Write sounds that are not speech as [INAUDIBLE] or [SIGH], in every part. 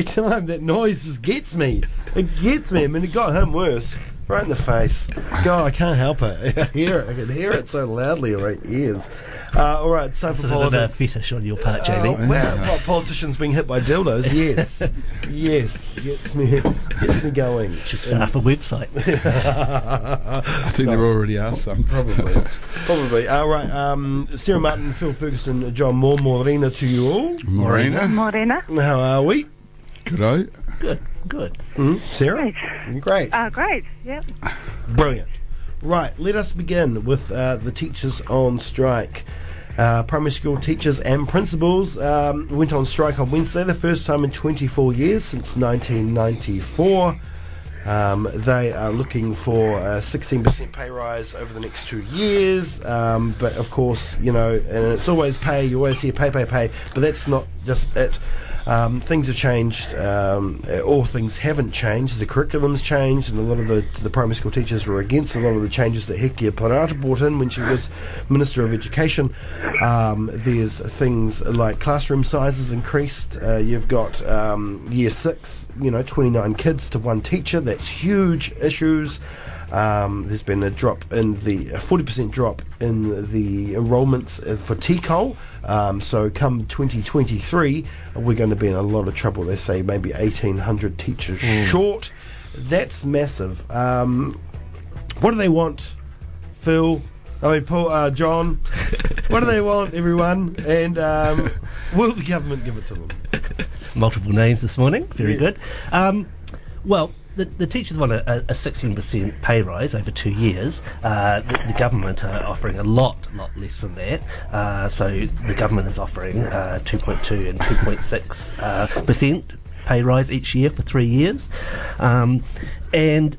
Every time that noise just gets me. It gets me. I mean, it got him worse. Right in the face. God, I can't help it. [LAUGHS] I hear it. I can hear it so loudly in my ears. Uh, all right, it's time for Sort of a fetish on your part, Oh, JB. wow, what, politicians being hit by dildos? Yes, [LAUGHS] yes, gets me, gets me going. Should start up a website. [LAUGHS] I think there already are some. Probably, probably. All right, um, Sarah Martin, Phil Ferguson, John Moore, Morena to you all. Morena, Morena. How are we? Good Good, good. Mm, Sarah, Great. great, Uh, great. Yep. brilliant. Right, let us begin with uh, the teachers on strike. Uh, primary school teachers and principals um, went on strike on Wednesday, the first time in 24 years since 1994. Um, they are looking for a 16% pay rise over the next two years. Um, but of course, you know, and it's always pay, you always hear pay, pay, pay, but that's not just it. Um, things have changed, um, or things haven't changed. The curriculum's changed, and a lot of the, the primary school teachers were against a lot of the changes that Hekia Parata brought in when she was Minister of Education. Um, there's things like classroom sizes increased. Uh, you've got um, year six, you know, 29 kids to one teacher. That's huge issues. Um, there's been a drop in the a 40% drop in the enrolments for TCOL. Um, so come 2023, we're going to be in a lot of trouble. They say maybe 1,800 teachers short. That's massive. Um, what do they want, Phil? I mean, Paul, uh, John. [LAUGHS] what do they want, everyone? And um, [LAUGHS] will the government give it to them? Multiple names this morning. Very Yeah. good. Um, well, the, the teachers want a, a 16% pay rise over two years. Uh, the, the government are offering a lot, lot less than that. Uh, so the government is offering uh, 2.2 and 2.6 uh, percent pay rise each year for three years. Um, and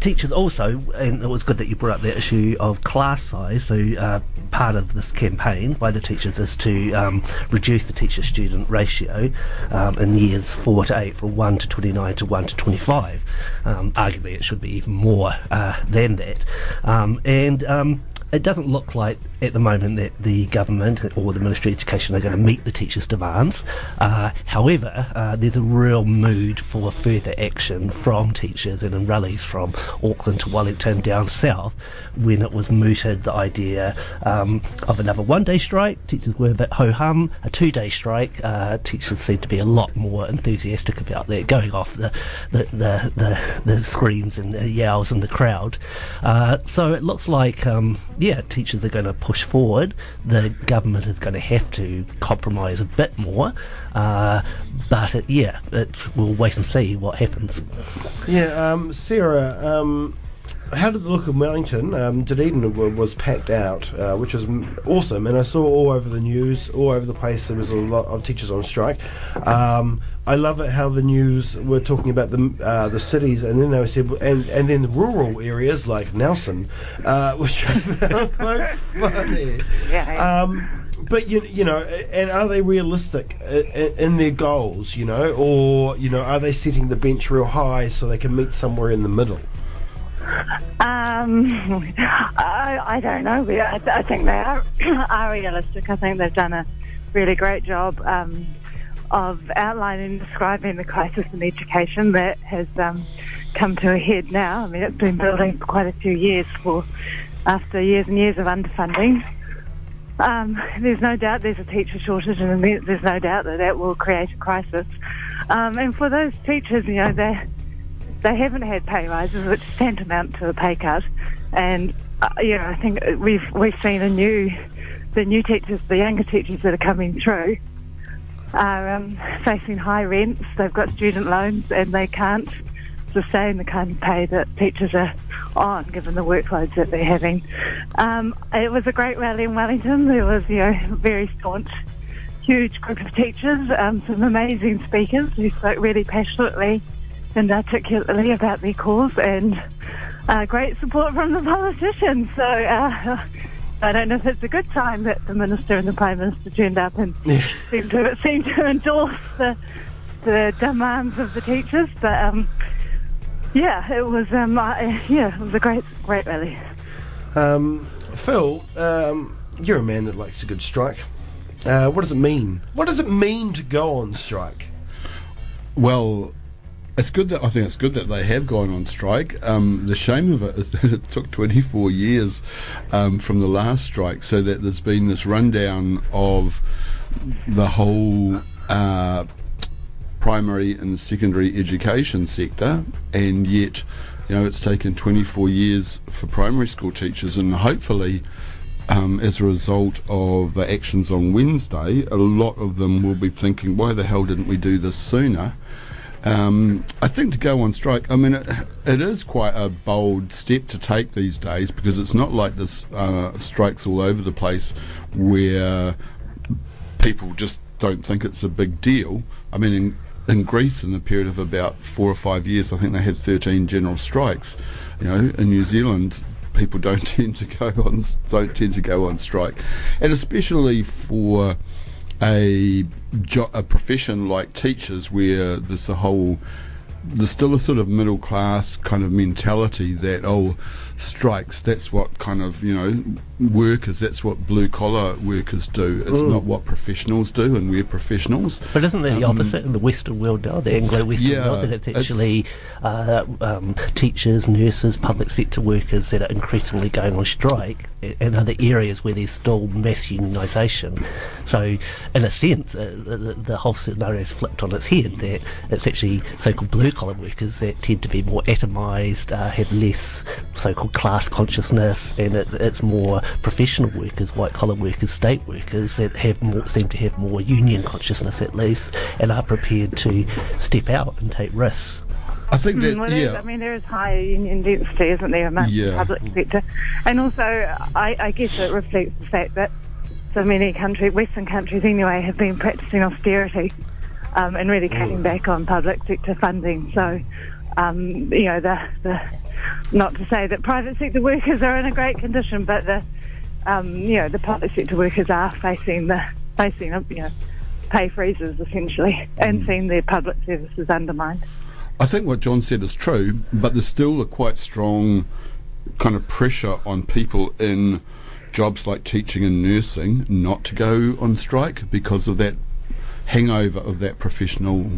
teachers also, and it was good that you brought up the issue of class size. So uh, part of this campaign by the teachers is to um, reduce the teacher-student ratio um, in years four to eight from one to twenty-nine to one to twenty-five. Um, arguably, it should be even more uh, than that. Um, and um, it doesn't look like at the moment that the government or the Ministry of Education are going to meet the teachers' demands. Uh, however, uh, there's a real mood for further action from teachers and in rallies from Auckland to Wellington down south when it was mooted the idea um, of another one day strike. Teachers were a bit ho hum. A two day strike, uh, teachers seem to be a lot more enthusiastic about that, going off the, the, the, the, the screams and the yells in the crowd. Uh, so it looks like, um, yeah, teachers are going to push forward. The government is going to have to compromise a bit more. Uh, but it, yeah, it, we'll wait and see what happens. Yeah, um, Sarah, um, how did it look in Wellington? Um, Dunedin was packed out, uh, which was awesome, and I saw all over the news, all over the place. There was a lot of teachers on strike. Um, I love it how the news were talking about the uh, the cities, and then they said, and and then the rural areas like Nelson, uh, [LAUGHS] which I found quite funny. Yeah. Um, but you, you know, and are they realistic i- in their goals? You know, or you know, are they setting the bench real high so they can meet somewhere in the middle? Um, I, I don't know. I, I think they are, [CLEARS THROAT] are realistic. I think they've done a really great job um, of outlining, and describing the crisis in education that has um, come to a head now. I mean, it's been building for quite a few years for after years and years of underfunding. Um, there's no doubt there's a teacher shortage, and there's no doubt that that will create a crisis. Um, and for those teachers, you know, they they haven't had pay rises, which is tantamount to a pay cut. And uh, you know, I think we've we've seen a new the new teachers, the younger teachers that are coming through, are um, facing high rents. They've got student loans, and they can't sustain the kind of pay that teachers are on, given the workloads that they're having. Um, it was a great rally in Wellington. There was, you know, a very staunch, huge group of teachers, um, some amazing speakers who spoke really passionately and articulately about their cause, and uh, great support from the politicians. So. Uh, [LAUGHS] I don't know if it's a good time that the minister and the prime minister turned up and [LAUGHS] seemed to seemed to endorse the the demands of the teachers, but um, yeah, it was um, I, yeah, it was a great great rally. Um, Phil, um, you're a man that likes a good strike. Uh, what does it mean? What does it mean to go on strike? Well, it's good that I think it's good that they have gone on strike. Um, the shame of it is [LAUGHS] that it took 24 years um, from the last strike, so that there's been this rundown of the whole uh, primary and secondary education sector, and yet, you know, it's taken 24 years for primary school teachers, and hopefully. Um, as a result of the actions on Wednesday, a lot of them will be thinking, why the hell didn't we do this sooner? Um, I think to go on strike, I mean, it, it is quite a bold step to take these days because it's not like this uh, strikes all over the place where people just don't think it's a big deal. I mean, in, in Greece, in the period of about four or five years, I think they had 13 general strikes. You know, in New Zealand, people [LAUGHS] don't tend to go on don't tend to go on strike, and especially for a jo- a profession like teachers, where there's a whole there's still a sort of middle class kind of mentality that oh strikes that's what kind of you know workers that's what blue collar workers do. It's Mm. not what professionals do and we're professionals. But isn't that the Um, opposite in the Western world now, the Anglo-Western Yeah, world, that it's it's- actually uh, um, teachers, nurses, public sector workers that are increasingly going on strike in other areas where there's still mass unionisation. So, in a sense, uh, the, the- whole scenario is flipped on its head, that it's actually so-called blue-collar workers that tend to be more atomised, uh, have less so-called class consciousness, and it, it's more professional workers, white-collar workers, state workers that have more, seem to have more union consciousness at least, and are prepared to step out and take risks. I think that Mm, well, yeah I mean, there is higher union density, isn't there, amongst Yeah. the public sector? And also, I, I guess it reflects the fact that so many country, Western countries anyway, have been practicing austerity um, and really cutting back on public sector funding. So, um, you know, the, the not to say that private sector workers are in a great condition, but the um, you know the public sector workers are facing the facing you know pay freezes essentially and seeing their public services undermined. I think what John said is true, but there's still a quite strong kind of pressure on people in jobs like teaching and nursing not to go on strike because of that hangover of that professional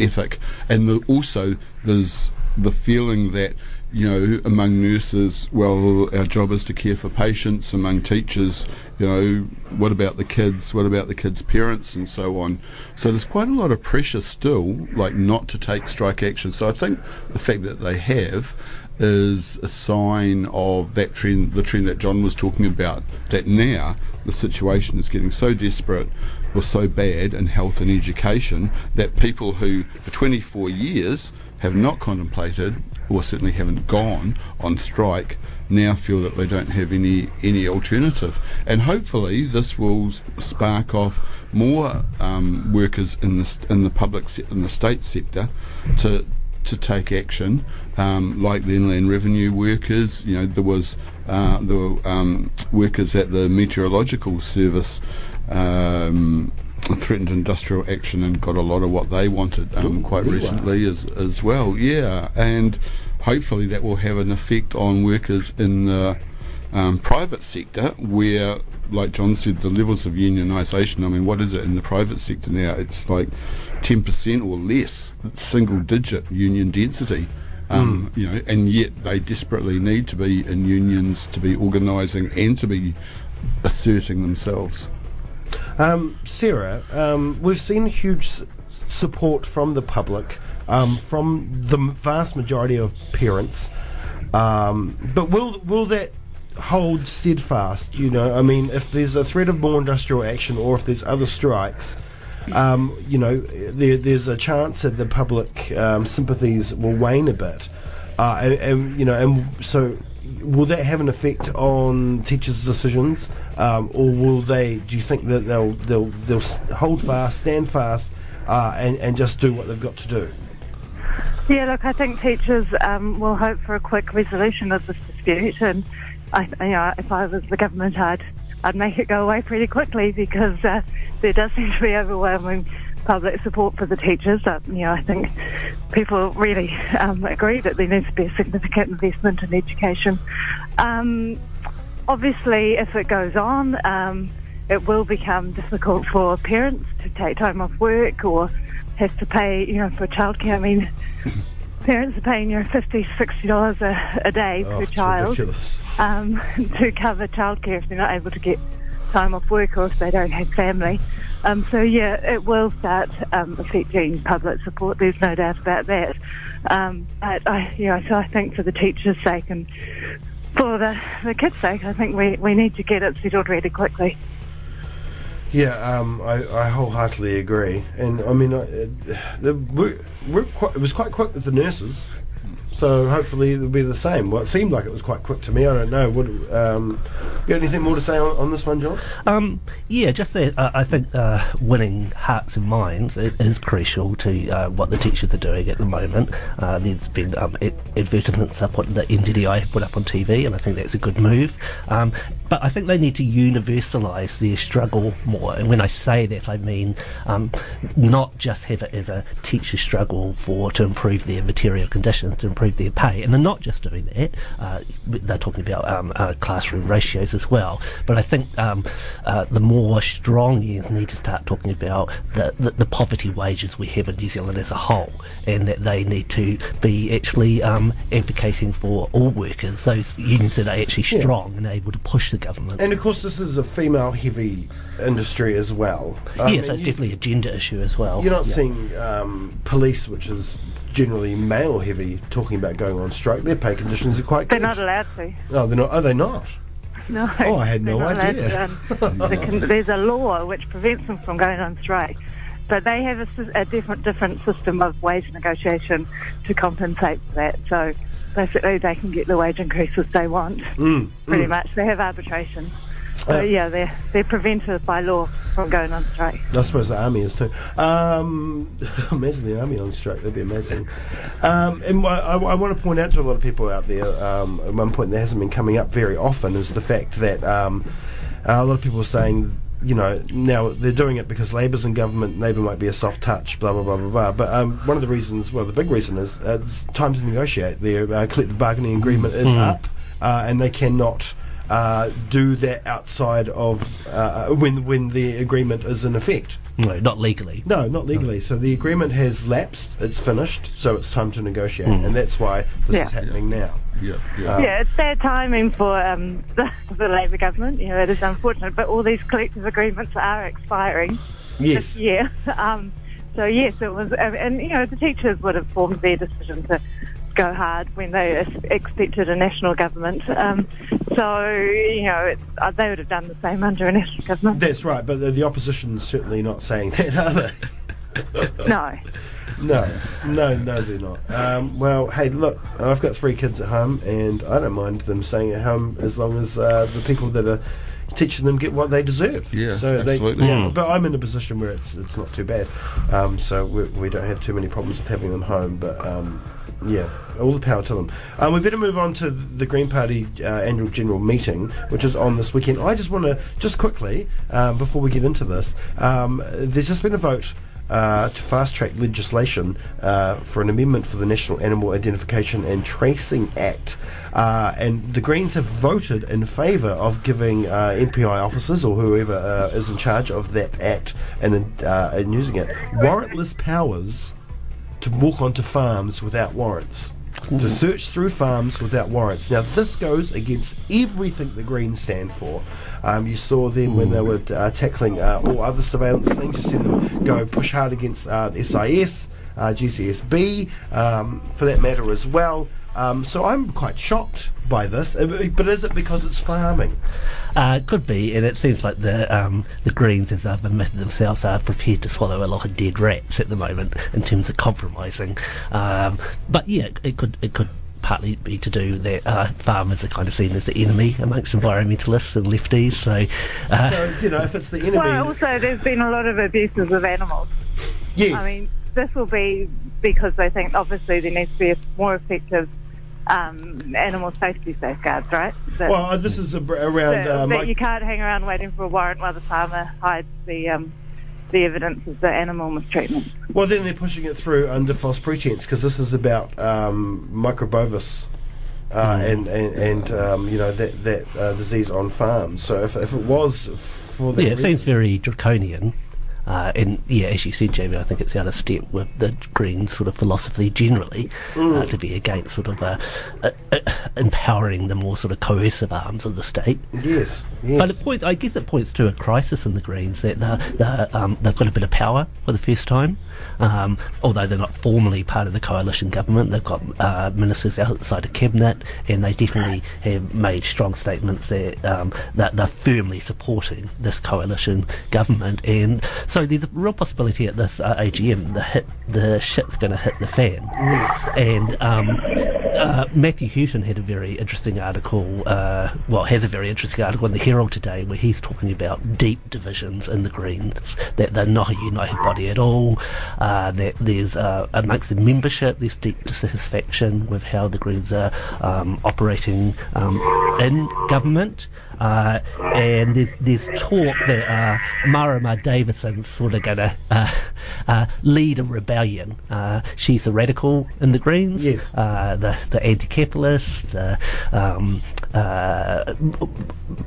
ethic. And the, also, there's the feeling that, you know, among nurses, well, our job is to care for patients, among teachers, you know, what about the kids, what about the kids' parents, and so on. So there's quite a lot of pressure still, like, not to take strike action. So I think the fact that they have is a sign of that trend, the trend that John was talking about, that now the situation is getting so desperate or so bad in health and education that people who, for 24 years, have not contemplated or certainly haven't gone on strike now feel that they don't have any any alternative and hopefully this will spark off more um, workers in the in the public se- in the state sector to to take action, um, like the inland revenue workers. You know, there was uh, were um, workers at the meteorological service. Um, threatened industrial action and got a lot of what they wanted um, quite recently as as well. Yeah, and hopefully that will have an effect on workers in the um, private sector where, like John said, the levels of unionisation. I mean, what is it in the private sector now? It's like ten percent or less, single digit union density. Um, You know, and yet they desperately need to be in unions to be organising and to be asserting themselves. Um, Sarah, um, we've seen huge support from the public, um, from the vast majority of parents. Um, but will will that hold steadfast? You know, I mean, if there's a threat of more industrial action, or if there's other strikes, um, you know, there, there's a chance that the public um, sympathies will wane a bit, uh, and, and you know, and so will that have an effect on teachers' decisions, um, or will they? Do you think that they'll they'll they'll hold fast, stand fast, uh, and and just do what they've got to do? Yeah, look, I think teachers um, will hope for a quick resolution of this dispute, and I, you know, if I was the government, I'd I'd make it go away pretty quickly because uh, there does seem to be overwhelming public support for the teachers. Uh, you know, I think people really um, agree that there needs to be a significant investment in education. Um, obviously, if it goes on, um, it will become difficult for parents to take time off work or have to pay, you know, for childcare. I mean, [LAUGHS] parents are paying you know, 50 60 dollars a, a day Oh, per child um, [LAUGHS] to cover childcare if they're not able to get time off work or if they don't have family. Um, so yeah, it will start um, affecting public support. There's no doubt about that. Um, but I, you know, so I think for the teachers' sake and for the, the kids' sake, I think we, we need to get it settled really quickly. Yeah, um, I, I wholeheartedly agree. And I mean, I, the, we're, we're quite, it was quite quick with the nurses, so hopefully it'll be the same. Well, it seemed like it was quite quick to me. I don't know. What, um, you got anything more to say on, on this one, John? Um, yeah, just that uh, I think uh, winning hearts and minds is crucial to uh, what the teachers are doing at the moment. Uh, there's been um, ad- advertisements up on the NZEI put up on TV, and I think that's a good move. Um, but I think they need to universalise their struggle more. And when I say that, I mean um, not just have it as a teacher struggle for to improve their material conditions, to improve their pay. And they're not just doing that. Uh, they're talking about um, uh, classroom ratios as well. But I think um, uh, the more strong unions need to start talking about the, the, the poverty wages we have in New Zealand as a whole, and that they need to be actually um, advocating for all workers, those unions that are actually Yeah. strong and able to push the government. And of course, this is a female-heavy industry as well. I yeah, it's you- definitely a gender issue as well. You're not Yeah. seeing um, police, which is generally male-heavy, talking about going on strike. Their pay conditions are quite good. They're not allowed to. No, they're not. Are they not? No. Oh, I had no idea. to, um, can- [LAUGHS] there's a law which prevents them from going on strike. But they have a, a different different system of wage negotiation to compensate for that. So basically, they can get the wage increases they want. Mm, Pretty mm. much, they have arbitration. So Uh, yeah, they're they're prevented by law from going on strike. I suppose the army is too. Um, [LAUGHS] imagine the army on strike. That'd be amazing. Um, and I, I, I want to point out to a lot of people out there. Um, at one point that hasn't been coming up very often is the fact that um, a lot of people are saying. You know, now they're doing it because Labour's in government. Labour might be a soft touch, blah blah blah blah blah. But um, one of the reasons, well, the big reason is uh, it's time to negotiate. Their uh, collective bargaining agreement is up, uh, and they cannot uh, do that outside of uh, when when the agreement is in effect. No, not legally. No, not legally. So the agreement has lapsed. It's finished. So it's time to negotiate, and that's why this Yeah. is happening now. Yeah, yeah. yeah, it's bad timing for um, [LAUGHS] the, the Labor government. You know, it is unfortunate, but all these collective agreements are expiring. Yes. Yeah. [LAUGHS] Um, so yes, it was, uh, and you know, the teachers would have formed their decision to go hard when they expected a national government. Um, so you know, it's, uh, they would have done the same under a national government. That's right. But the, the opposition's certainly not saying that, are they? No. [LAUGHS] No, no, no, they're not. Um, well, hey, look, I've got three kids at home, and I don't mind them staying at home as long as uh, the people that are teaching them get what they deserve. Yeah, so absolutely. They, yeah, Mm. but I'm in a position where it's it's not too bad. Um, so we, we don't have too many problems with having them home. But um, yeah, all the power to them. Um, we better move on to the Green Party uh, annual general meeting, which is on this weekend. I just want to just quickly um, before we get into this, um, there's just been a vote uh, to fast track legislation uh, for an amendment for the National Animal Identification and Tracing Act. Uh, and the Greens have voted in favour of giving uh, MPI officers or whoever uh, is in charge of that act and, and using it warrantless powers to walk onto farms without warrants. To search through farms without warrants. Now, this goes against everything the Greens stand for. Um, you saw them when they were uh, tackling uh, all other surveillance things. You see them go push hard against uh, SIS, uh, GCSB, um, for that matter as well. Um, so I'm quite shocked by this. Uh, But is it because it's farming? Uh, it could be, and it seems like the um, the Greens, as they've admitted themselves, are prepared to swallow a lot of dead rats at the moment in terms of compromising. Um, but yeah, it, it could it could partly be to do that uh, farmers are kind of seen as the enemy amongst environmentalists and lefties. So uh, So, you know, if it's the enemy. Well, also there's been a lot of abuses of animals. yes. I mean, this will be because they think obviously there needs to be a more effective um, animal safety safeguards, right? That, well, uh, this is ab- around. that, Uh, that Mike- you can't hang around waiting for a warrant while the farmer hides the um, the evidence of the animal mistreatment. Well, then they're pushing it through under false pretense because this is about um, microbovis uh, and and, and um, you know that that uh, disease on farms. So if, if it was for the Yeah, it seems very draconian. Uh, and yeah, as you said, Jamie, I think it's out of step with the Greens sort of philosophy generally uh, to be against sort of uh, uh, uh, empowering the more sort of coercive arms of the state. yes, yes. But it points, I guess, it points to a crisis in the Greens that they're, they're, um, they've got a bit of power for the first time. Um, although they're not formally part of the coalition government, they've got uh, ministers outside of cabinet, and they definitely have made strong statements that um, that they're firmly supporting this coalition government. And so there's a real possibility at this uh, AGM the hit the shit's going to hit the fan. And um, uh, Matthew Hooton had a very interesting article, uh, well, has a very interesting article in the Herald today where he's talking about deep divisions in the Greens, that they're not a united body at all, uh, that there's, uh, amongst the membership, there's deep dissatisfaction with how the Greens are um, operating um, in government. Uh, and there's, there's talk that Marama Sort of going to uh, uh, lead a rebellion. Uh, she's a radical in the Greens, Yes. uh, the the anti-capitalist, the um, uh,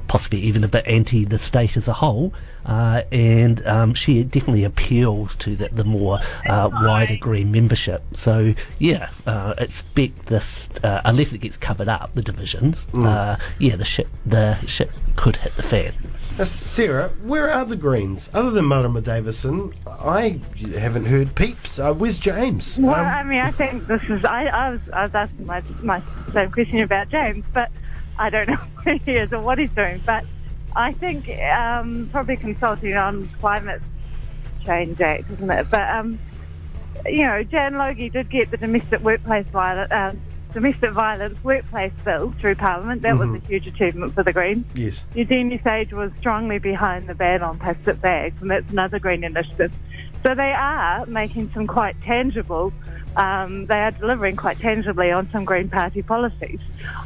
possibly even a bit anti the state as a whole. Uh, and um, she definitely appeals to the, the more uh, wider Green membership. So yeah, uh, expect this uh, unless it gets covered up, the divisions. Uh, yeah, the ship the shit could hit the fan. Uh, Sarah, where are the Greens? Other than Marama Davidson, I haven't heard peeps. Uh, where's James? Well, Um, I mean, I think this is. I, I was I was asking my my same question about James, but I don't [LAUGHS] know where he is or what he's doing. But I think um, probably consulting on climate change act, isn't it? But um, you know, Jan Logie did get the domestic workplace violence. Um, Domestic violence workplace bill through Parliament. That was a huge achievement for the Greens. yes. Eugenie Sage was strongly behind the ban on plastic bags, and that's another green initiative. So they are making some quite tangible, um, they are delivering quite tangibly on some Green Party policies.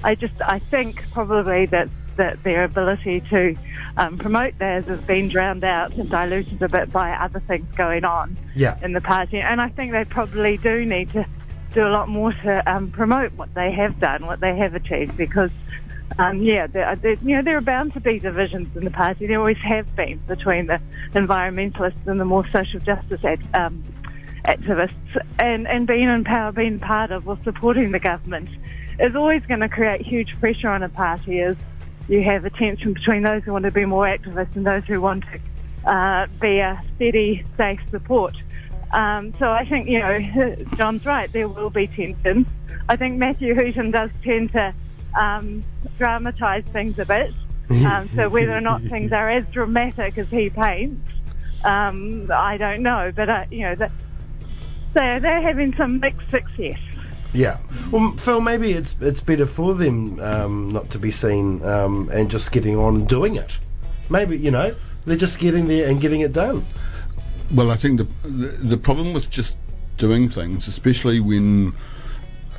I just, I think probably that, that their ability to um, promote theirs has been drowned out and diluted a bit by other things going on Yeah. in the party. And I think they probably do need to do a lot more to um, promote what they have done, what they have achieved, because um, yeah, there, there, you know, there are bound to be divisions in the party. There always have been between the environmentalists and the more social justice um, activists. And, and being in power, being part of or supporting the government is always going to create huge pressure on a party as you have a tension between those who want to be more activist and those who want to uh, be a steady, safe support. Um, so I think, you know, [LAUGHS] John's right, there will be tension. I think Matthew Hooton does tend to um, dramatise things a bit. Um, so whether or not [LAUGHS] things are as dramatic as he paints, um, I don't know. But, uh, you know, that, so they're having some mixed success. Yeah. Well, Phil, maybe it's it's better for them um, not to be seen um, and just getting on and doing it. Maybe you know they're just getting there and getting it done. Well, I think the, the the problem with just doing things, especially when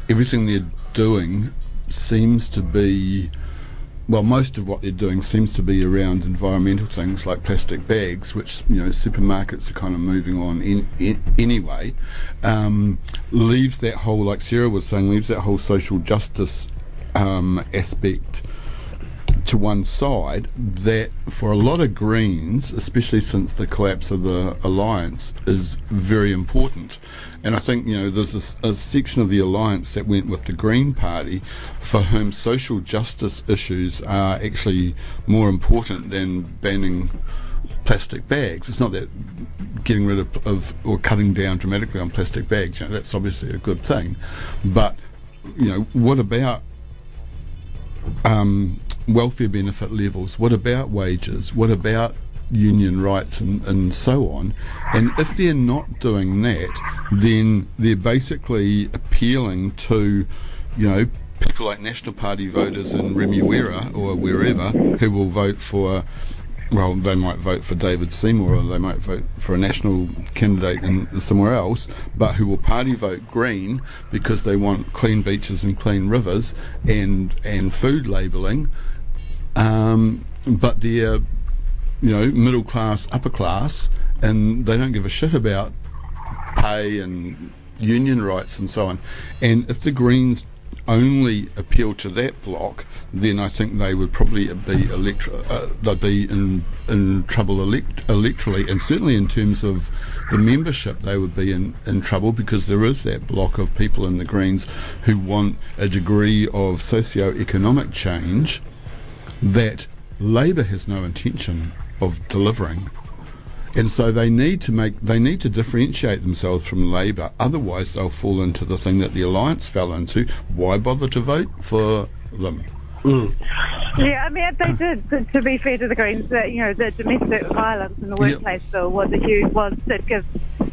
everything they're doing seems to be, well, most of what they're doing seems to be around environmental things like plastic bags, which you know supermarkets are kind of moving on in, in anyway. Um, leaves that whole, like Sarah was saying, leaves that whole social justice um, aspect to one side that for a lot of Greens, especially since the collapse of the alliance, is very important. And I think you know there's a section of the alliance that went with the Green Party, for whom social justice issues are actually more important than banning plastic bags. It's not that getting rid of, of or cutting down dramatically on plastic bags. You know, that's obviously a good thing, but you know what about um, welfare benefit levels? What about wages? What about union rights and, and so on? And if they're not doing that, then they're basically appealing to, you know, people like National Party voters in Remuera or wherever who will vote for. Well, they might vote for David Seymour or they might vote for a national candidate in somewhere else, but who will party vote Green because they want clean beaches and clean rivers and and food labelling. Um, but they're you know middle class, upper class, and they don't give a shit about pay and union rights and so on. And if the Greens only appeal to that block, then I think they would probably be electro- uh, they'd be in in trouble elect- electorally, and certainly in terms of the membership, they would be in, in trouble because there is that block of people in the Greens who want a degree of socio-economic change that Labor has no intention of delivering. And so they need to make they need to differentiate themselves from Labor. Otherwise, they'll fall into the thing that the alliance fell into. Why bother to vote for them? Yeah, I mean, they did. To, to be fair to the Greens, that you know, the domestic violence in the Yep. workplace bill was a huge was that gives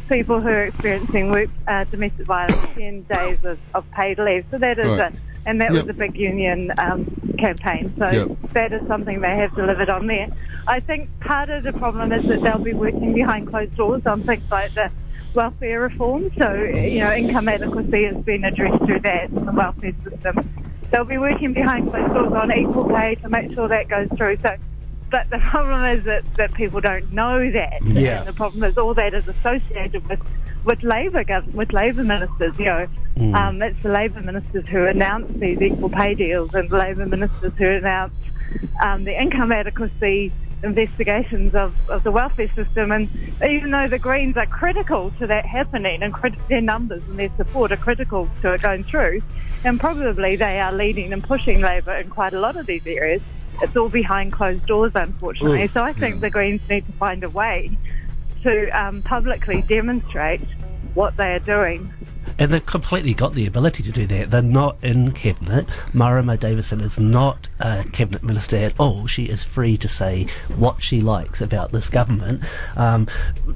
people who are experiencing work, uh, domestic violence ten days of, of paid leave. So that is Right. a and that Yep. was a big union um, campaign. So Yep. that is something they have delivered on there. I think part of the problem is that they'll be working behind closed doors on things like the welfare reform. So you know, income adequacy has been addressed through that in the welfare system. They'll be working behind closed doors on equal pay to make sure that goes through. So, but the [LAUGHS] problem is that, that people don't know that. Yeah. And the problem is all that is associated with with Labor with Labor ministers. You know, um, it's the Labor ministers who announce these equal pay deals, and the Labor ministers who announce um, the income adequacy investigations of, of the welfare system. And even though the Greens are critical to that happening, and crit- their numbers and their support are critical to it going through, and probably they are leading and pushing Labor in quite a lot of these areas. It's all behind closed doors, unfortunately. Mm. So I think the Greens need to find a way to um, publicly demonstrate what they are doing. And they've completely got the ability to do that. They're not in cabinet. Marama Davidson is not a cabinet minister at all. She is free to say what she likes about this government. Um,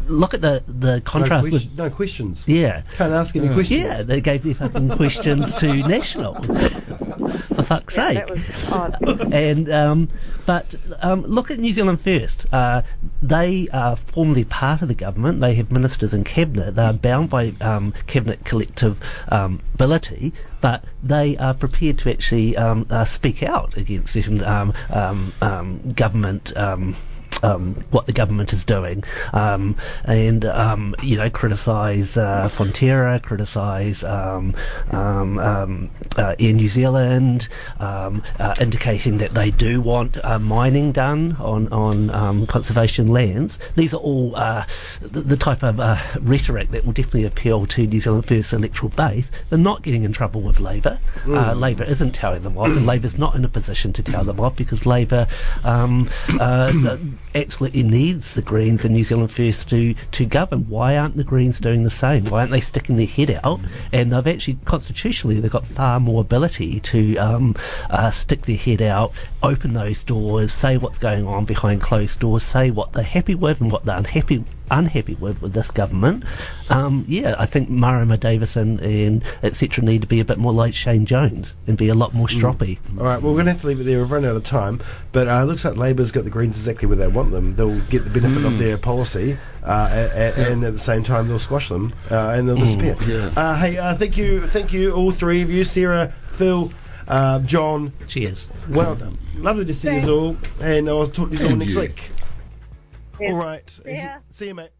look at the the No, contrast with no questions. yeah. Can't ask any questions. Yeah, they gave their fucking questions to [LAUGHS] National. For fuck's Yeah, sake. that was odd. and um, but um, look at New Zealand First. Uh, they are formally part of the government. They have ministers in cabinet. They are bound by um, cabinet collective um, ability, but they are prepared to actually um, uh, speak out against certain um, um, um, government. Um, what the government is doing, um, and um, you know, criticise uh, Fonterra, criticise uh, Air New Zealand, um, uh, indicating that they do want uh, mining done on on um, conservation lands. These are all uh, the, the type of uh, rhetoric that will definitely appeal to New Zealand First electoral base. They're not getting in trouble with Labor. Uh, Labor isn't telling them off, and Labor's not in a position to tell them off because Labor um, uh, [COUGHS] absolutely needs the Greens and New Zealand First to, to govern. Why aren't the Greens doing the same? Why aren't they sticking their head out? And they've actually, constitutionally, they've got far more ability to um, uh, stick their head out, open those doors, say what's going on behind closed doors, say what they're happy with and what they're unhappy unhappy with with this government. Um, yeah, I think Marama Davidson and etc. need to be a bit more like Shane Jones and be a lot more stroppy. All right, well, we're going to have to leave it there. We've run out of time. But uh, it looks like Labor's got the Greens exactly where they want them. They'll get the benefit of their policy, uh, a- a- and at the same time, they'll squash them uh, and they'll disappear. yeah. Uh, hey, uh, thank you, thank you, all three of you, Sarah, Phil, uh, John. Cheers. Well done. Lovely to see you all, and I'll talk to you all next you. week. Yeah. All right. Yeah. See you, mate.